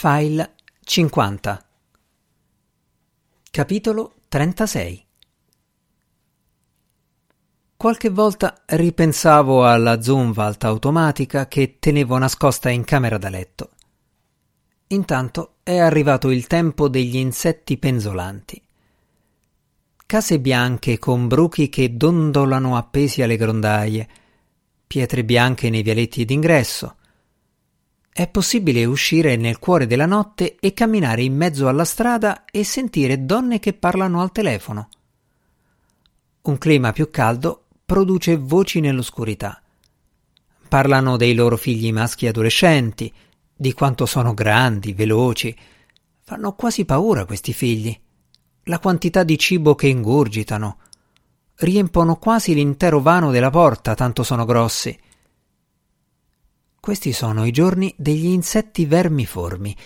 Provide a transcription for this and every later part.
File 50 Capitolo 36 Qualche volta ripensavo alla Zumwalt automatica che tenevo nascosta in camera da letto. Intanto è arrivato il tempo degli insetti penzolanti. Case bianche con bruchi che dondolano appesi alle grondaie, pietre bianche nei vialetti d'ingresso, è possibile uscire nel cuore della notte e camminare in mezzo alla strada e sentire donne che parlano al telefono. Un clima più caldo produce voci nell'oscurità. Parlano dei loro figli maschi adolescenti, di quanto sono grandi, veloci. Fanno quasi paura questi figli. La quantità di cibo che ingurgitano. Riempono quasi l'intero vano della porta, tanto sono grossi. Questi sono i giorni degli insetti vermiformi.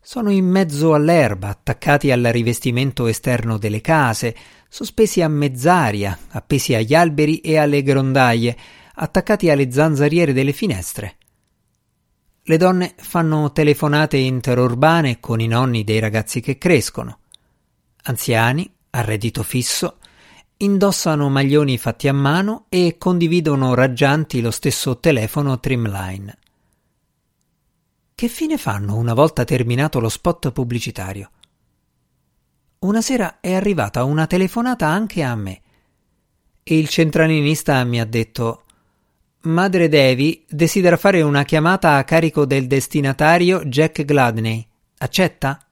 Sono in mezzo all'erba, attaccati al rivestimento esterno delle case, sospesi a mezz'aria, appesi agli alberi e alle grondaie, attaccati alle zanzariere delle finestre. Le donne fanno telefonate interurbane con i nonni dei ragazzi che crescono. Anziani, a reddito fisso, indossano maglioni fatti a mano e condividono raggianti lo stesso telefono trimline. Che fine fanno una volta terminato lo spot pubblicitario? Una sera è arrivata una telefonata anche a me. E il centralinista mi ha detto Madre Devi desidera fare una chiamata a carico del destinatario Jack Gladney. Accetta?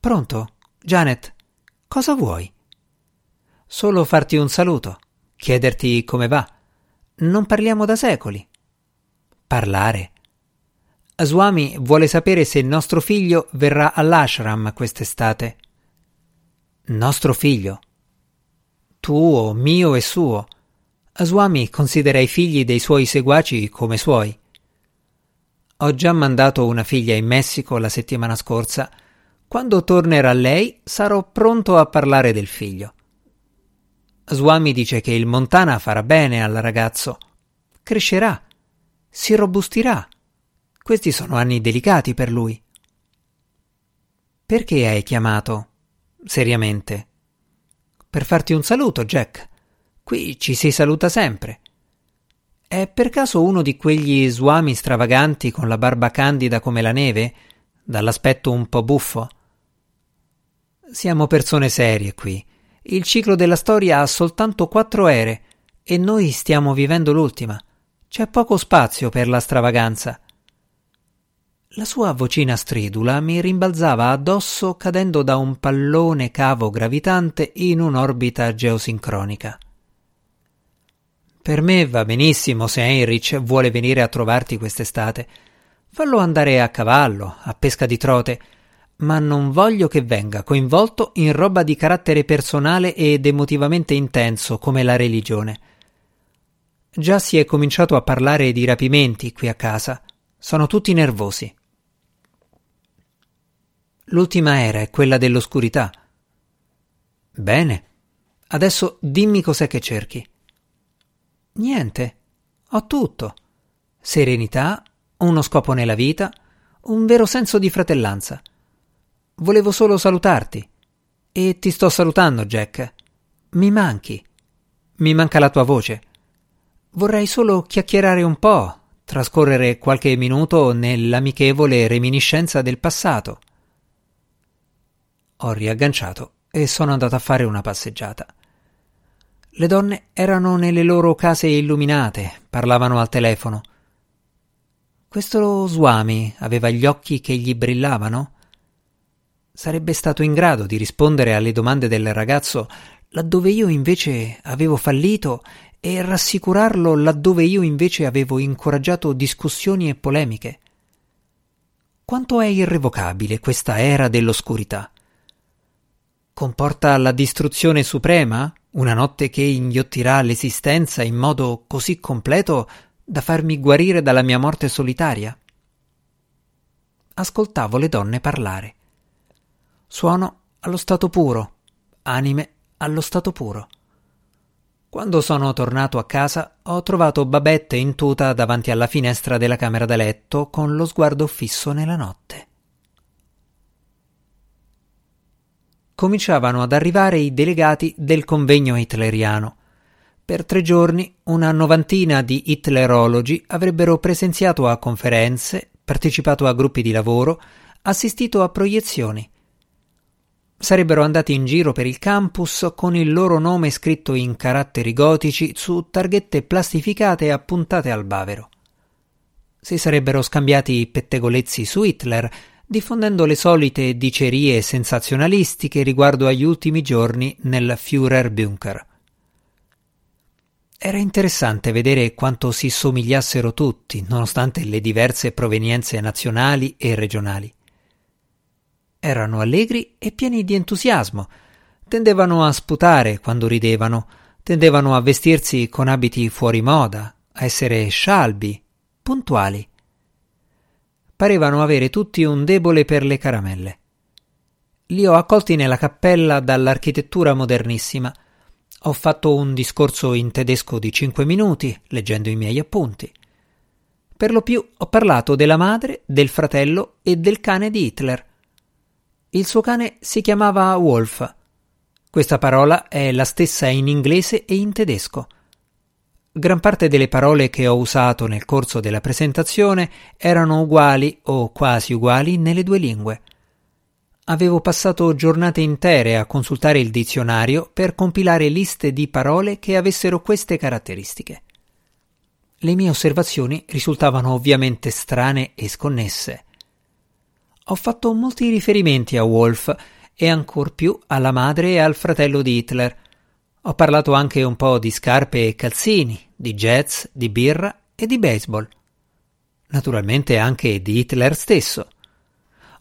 Pronto? Janet, cosa vuoi? Solo farti un saluto, chiederti come va. Non parliamo da secoli. Parlare Swami vuole sapere se il nostro figlio verrà all'ashram quest'estate. Nostro figlio? Tuo, mio e suo. Swami considera i figli dei suoi seguaci come suoi. Ho già mandato una figlia in Messico la settimana scorsa. Quando tornerà lei sarò pronto a parlare del figlio. Swami dice che il Montana farà bene al ragazzo. Crescerà, si robustirà questi sono anni delicati per lui. Perché hai chiamato? Seriamente. Per farti un saluto, Jack. Qui ci si saluta sempre. È per caso uno di quegli suami stravaganti con la barba candida come la neve, dall'aspetto un po' buffo? Siamo persone serie qui. Il ciclo della storia ha soltanto quattro ere e noi stiamo vivendo l'ultima. C'è poco spazio per la stravaganza. La sua vocina stridula mi rimbalzava addosso cadendo da un pallone cavo gravitante in un'orbita geosincronica. Per me va benissimo se Heinrich vuole venire a trovarti quest'estate. Fallo andare a cavallo, a pesca di trote, ma non voglio che venga coinvolto in roba di carattere personale ed emotivamente intenso come la religione. Già si è cominciato a parlare di rapimenti qui a casa. Sono tutti nervosi. L'ultima era è quella dell'oscurità. Bene. Adesso dimmi cos'è che cerchi. Niente. Ho tutto. Serenità, uno scopo nella vita, un vero senso di fratellanza. Volevo solo salutarti. E ti sto salutando, Jack. Mi manchi. Mi manca la tua voce. Vorrei solo chiacchierare un po', trascorrere qualche minuto nell'amichevole reminiscenza del passato. Ho riagganciato e sono andato a fare una passeggiata. Le donne erano nelle loro case illuminate, parlavano al telefono. Questo Swami aveva gli occhi che gli brillavano? Sarebbe stato in grado di rispondere alle domande del ragazzo laddove io invece avevo fallito e rassicurarlo laddove io invece avevo incoraggiato discussioni e polemiche. Quanto è irrevocabile questa era dell'oscurità? Comporta la distruzione suprema, una notte che inghiottirà l'esistenza in modo così completo da farmi guarire dalla mia morte solitaria? Ascoltavo le donne parlare. Suono allo stato puro, anime allo stato puro. Quando sono tornato a casa ho trovato Babette in tuta davanti alla finestra della camera da letto con lo sguardo fisso nella notte. Cominciavano ad arrivare i delegati del convegno hitleriano. Per tre giorni una novantina di hitlerologi avrebbero presenziato a conferenze, partecipato a gruppi di lavoro, assistito a proiezioni sarebbero andati in giro per il campus con il loro nome scritto in caratteri gotici su targhette plastificate appuntate al bavero. Si sarebbero scambiati pettegolezzi su Hitler, diffondendo le solite dicerie sensazionalistiche riguardo agli ultimi giorni nel Führerbunker. Era interessante vedere quanto si somigliassero tutti, nonostante le diverse provenienze nazionali e regionali. Erano allegri e pieni di entusiasmo. Tendevano a sputare quando ridevano, tendevano a vestirsi con abiti fuori moda, a essere scialbi, puntuali. Parevano avere tutti un debole per le caramelle. Li ho accolti nella cappella dall'architettura modernissima. Ho fatto un discorso in tedesco di cinque minuti, leggendo i miei appunti. Per lo più ho parlato della madre, del fratello e del cane di Hitler. Il suo cane si chiamava Wolf. Questa parola è la stessa in inglese e in tedesco. Gran parte delle parole che ho usato nel corso della presentazione erano uguali o quasi uguali nelle due lingue. Avevo passato giornate intere a consultare il dizionario per compilare liste di parole che avessero queste caratteristiche. Le mie osservazioni risultavano ovviamente strane e sconnesse. Ho fatto molti riferimenti a Wolf e ancor più alla madre e al fratello di Hitler. Ho parlato anche un po' di scarpe e calzini, di jazz, di birra e di baseball. Naturalmente anche di Hitler stesso.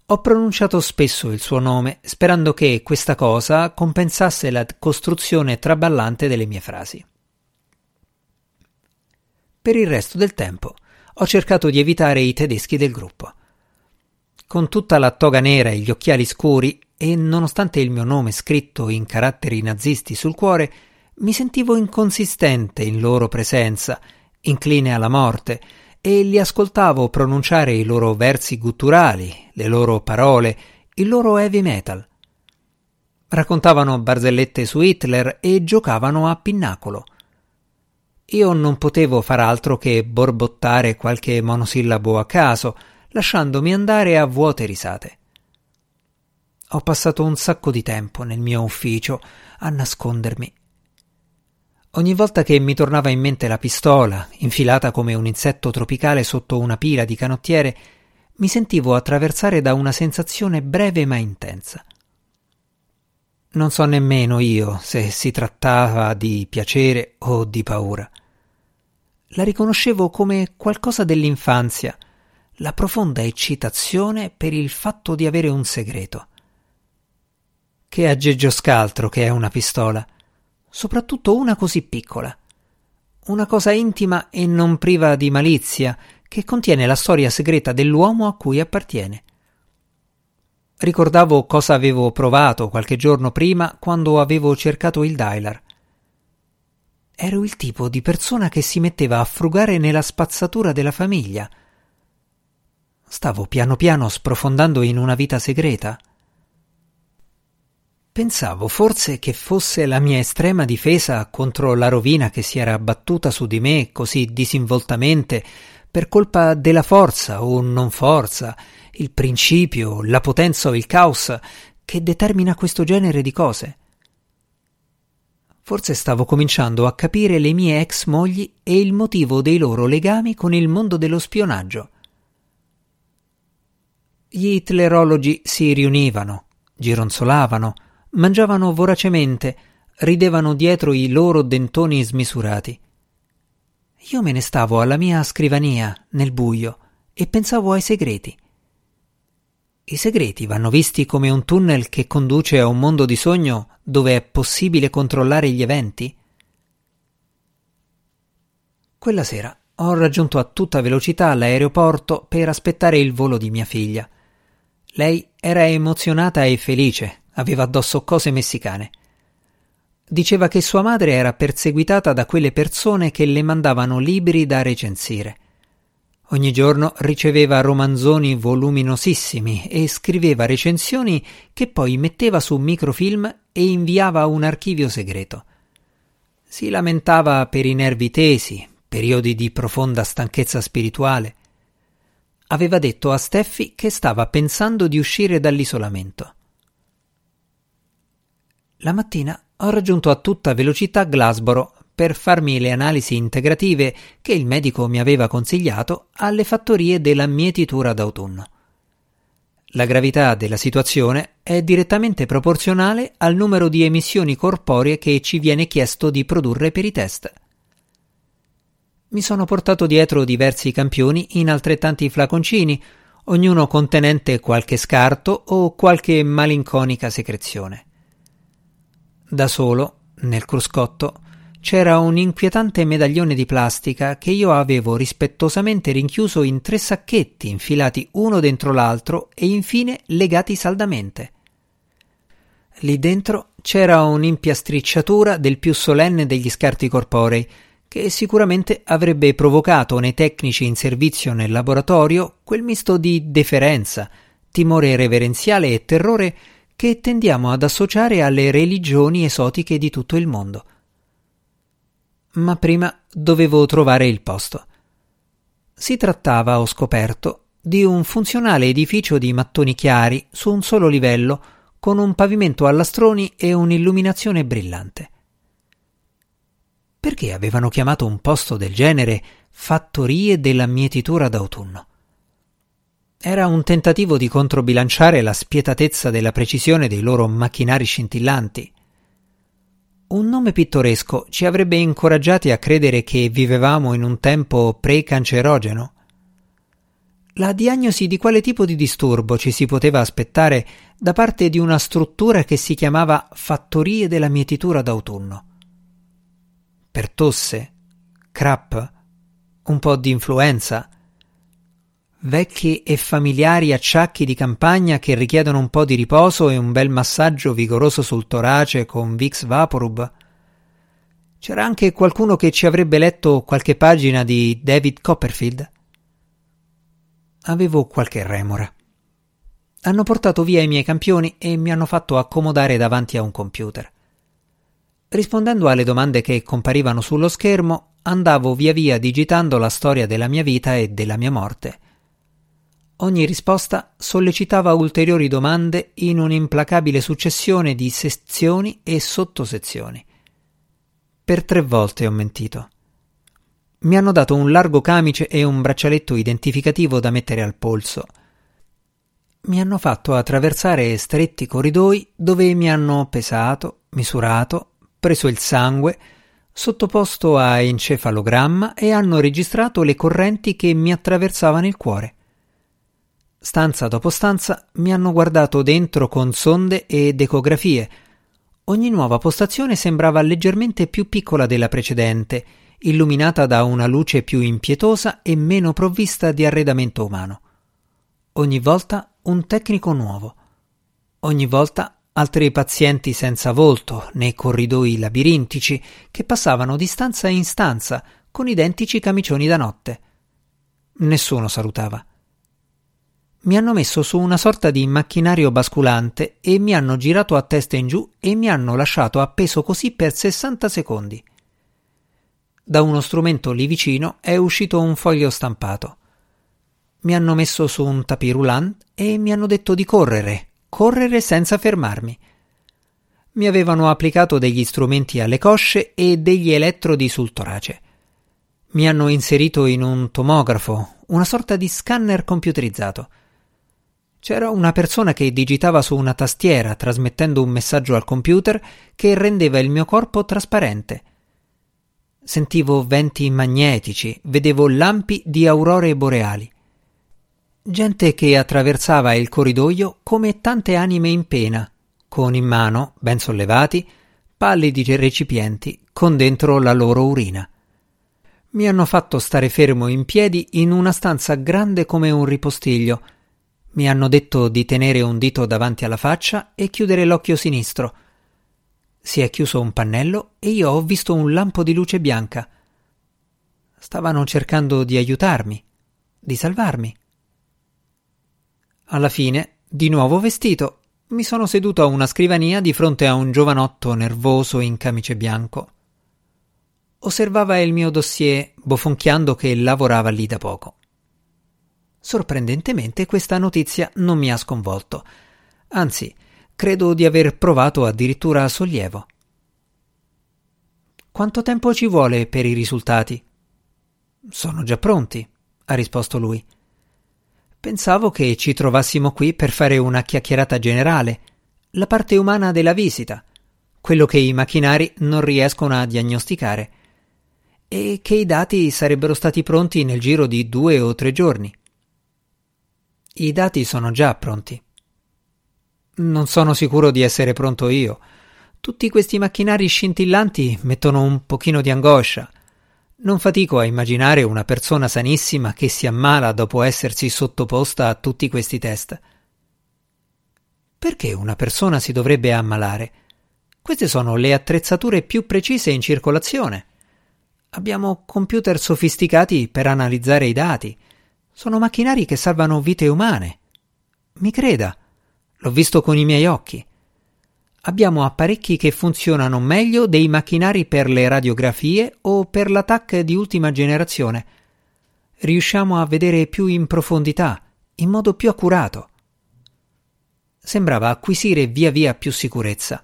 Ho pronunciato spesso il suo nome, sperando che questa cosa compensasse la costruzione traballante delle mie frasi. Per il resto del tempo ho cercato di evitare i tedeschi del gruppo. Con tutta la toga nera e gli occhiali scuri, e nonostante il mio nome scritto in caratteri nazisti sul cuore, mi sentivo inconsistente in loro presenza, incline alla morte, e li ascoltavo pronunciare i loro versi gutturali, le loro parole, il loro heavy metal. Raccontavano barzellette su Hitler e giocavano a pinnacolo. Io non potevo far altro che borbottare qualche monosillabo a caso, lasciandomi andare a vuote risate. Ho passato un sacco di tempo nel mio ufficio a nascondermi. Ogni volta che mi tornava in mente la pistola, infilata come un insetto tropicale sotto una pila di canottiere, mi sentivo attraversare da una sensazione breve ma intensa. Non so nemmeno io se si trattava di piacere o di paura. La riconoscevo come qualcosa dell'infanzia, la profonda eccitazione per il fatto di avere un segreto. Che aggeggio scaltro che è una pistola, soprattutto una così piccola. Una cosa intima e non priva di malizia, che contiene la storia segreta dell'uomo a cui appartiene. Ricordavo cosa avevo provato qualche giorno prima quando avevo cercato il dialer. Ero il tipo di persona che si metteva a frugare nella spazzatura della famiglia, Stavo piano piano sprofondando in una vita segreta. Pensavo forse che fosse la mia estrema difesa contro la rovina che si era abbattuta su di me così disinvoltamente per colpa della forza o non forza, il principio, la potenza o il caos che determina questo genere di cose. Forse stavo cominciando a capire le mie ex mogli e il motivo dei loro legami con il mondo dello spionaggio. Gli hitlerologi si riunivano, gironzolavano, mangiavano voracemente, ridevano dietro i loro dentoni smisurati. Io me ne stavo alla mia scrivania, nel buio, e pensavo ai segreti. I segreti vanno visti come un tunnel che conduce a un mondo di sogno dove è possibile controllare gli eventi? Quella sera ho raggiunto a tutta velocità l'aeroporto per aspettare il volo di mia figlia. Lei era emozionata e felice, aveva addosso cose messicane. diceva che sua madre era perseguitata da quelle persone che le mandavano libri da recensire. Ogni giorno riceveva romanzoni voluminosissimi e scriveva recensioni che poi metteva su microfilm e inviava a un archivio segreto. Si lamentava per i nervi tesi, periodi di profonda stanchezza spirituale. Aveva detto a Steffi che stava pensando di uscire dall'isolamento. La mattina ho raggiunto a tutta velocità Glasboro per farmi le analisi integrative che il medico mi aveva consigliato alle fattorie della mietitura d'autunno. La gravità della situazione è direttamente proporzionale al numero di emissioni corporee che ci viene chiesto di produrre per i test. Mi sono portato dietro diversi campioni in altrettanti flaconcini, ognuno contenente qualche scarto o qualche malinconica secrezione. Da solo, nel cruscotto, c'era un inquietante medaglione di plastica che io avevo rispettosamente rinchiuso in tre sacchetti infilati uno dentro l'altro e infine legati saldamente. Lì dentro c'era un'impiastricciatura del più solenne degli scarti corporei, che sicuramente avrebbe provocato nei tecnici in servizio nel laboratorio quel misto di deferenza, timore reverenziale e terrore che tendiamo ad associare alle religioni esotiche di tutto il mondo ma prima dovevo trovare il posto. Si trattava, ho scoperto, di un funzionale edificio di mattoni chiari su un solo livello, con un pavimento a lastroni e un'illuminazione brillante. Perché avevano chiamato un posto del genere fattorie della mietitura d'autunno? Era un tentativo di controbilanciare la spietatezza della precisione dei loro macchinari scintillanti, un nome pittoresco ci avrebbe incoraggiati a credere che vivevamo in un tempo pre-cancerogeno. La diagnosi di quale tipo di disturbo ci si poteva aspettare da parte di una struttura che si chiamava Fattorie della mietitura d'autunno. Per tosse, crap, un po' di influenza, vecchi e familiari acciacchi di campagna che richiedono un po' di riposo e un bel massaggio vigoroso sul torace con Vicks Vaporub. C'era anche qualcuno che ci avrebbe letto qualche pagina di David Copperfield. Avevo qualche remora. Hanno portato via i miei campioni e mi hanno fatto accomodare davanti a un computer. Rispondendo alle domande che comparivano sullo schermo, andavo via via digitando la storia della mia vita e della mia morte Ogni risposta sollecitava ulteriori domande in un'implacabile successione di sezioni e sottosezioni. Per tre volte ho mentito. Mi hanno dato un largo camice e un braccialetto identificativo da mettere al polso. Mi hanno fatto attraversare stretti corridoi dove mi hanno pesato, misurato, preso il sangue, sottoposto a encefalogramma e hanno registrato le correnti che mi attraversavano il cuore. Stanza dopo stanza mi hanno guardato dentro con sonde ed ecografie. Ogni nuova postazione sembrava leggermente più piccola della precedente, illuminata da una luce più impietosa e meno provvista di arredamento umano. Ogni volta un tecnico nuovo. Ogni volta altri pazienti senza volto nei corridoi labirintici che passavano di stanza in stanza con identici camicioni da notte. Nessuno salutava mi hanno messo su una sorta di macchinario basculante e mi hanno girato a testa in giù e mi hanno lasciato appeso così per 60 secondi. Da uno strumento lì vicino è uscito un foglio stampato. Mi hanno messo su un tapirulan e mi hanno detto di correre, correre senza fermarmi. Mi avevano applicato degli strumenti alle cosce e degli elettrodi sul torace. Mi hanno inserito in un tomografo, una sorta di scanner computerizzato. C'era una persona che digitava su una tastiera, trasmettendo un messaggio al computer che rendeva il mio corpo trasparente. Sentivo venti magnetici, vedevo lampi di aurore boreali. Gente che attraversava il corridoio come tante anime in pena, con in mano, ben sollevati, pallidi recipienti con dentro la loro urina. Mi hanno fatto stare fermo in piedi in una stanza grande come un ripostiglio, mi hanno detto di tenere un dito davanti alla faccia e chiudere l'occhio sinistro. Si è chiuso un pannello e io ho visto un lampo di luce bianca. Stavano cercando di aiutarmi, di salvarmi. Alla fine, di nuovo vestito, mi sono seduto a una scrivania di fronte a un giovanotto nervoso in camice bianco. Osservava il mio dossier, bofonchiando che lavorava lì da poco. Sorprendentemente questa notizia non mi ha sconvolto. Anzi, credo di aver provato addirittura sollievo. Quanto tempo ci vuole per i risultati? Sono già pronti, ha risposto lui. Pensavo che ci trovassimo qui per fare una chiacchierata generale, la parte umana della visita, quello che i macchinari non riescono a diagnosticare, e che i dati sarebbero stati pronti nel giro di due o tre giorni. I dati sono già pronti. Non sono sicuro di essere pronto io. Tutti questi macchinari scintillanti mettono un pochino di angoscia. Non fatico a immaginare una persona sanissima che si ammala dopo essersi sottoposta a tutti questi test. Perché una persona si dovrebbe ammalare? Queste sono le attrezzature più precise in circolazione. Abbiamo computer sofisticati per analizzare i dati. Sono macchinari che salvano vite umane. Mi creda, l'ho visto con i miei occhi. Abbiamo apparecchi che funzionano meglio dei macchinari per le radiografie o per l'attack di ultima generazione. Riusciamo a vedere più in profondità, in modo più accurato. Sembrava acquisire via via più sicurezza.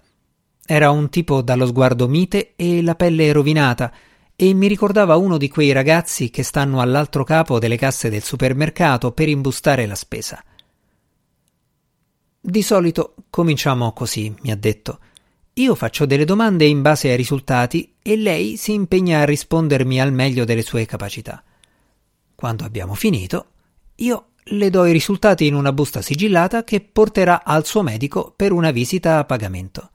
Era un tipo dallo sguardo mite e la pelle rovinata, e mi ricordava uno di quei ragazzi che stanno all'altro capo delle casse del supermercato per imbustare la spesa. Di solito cominciamo così, mi ha detto. Io faccio delle domande in base ai risultati e lei si impegna a rispondermi al meglio delle sue capacità. Quando abbiamo finito, io le do i risultati in una busta sigillata che porterà al suo medico per una visita a pagamento.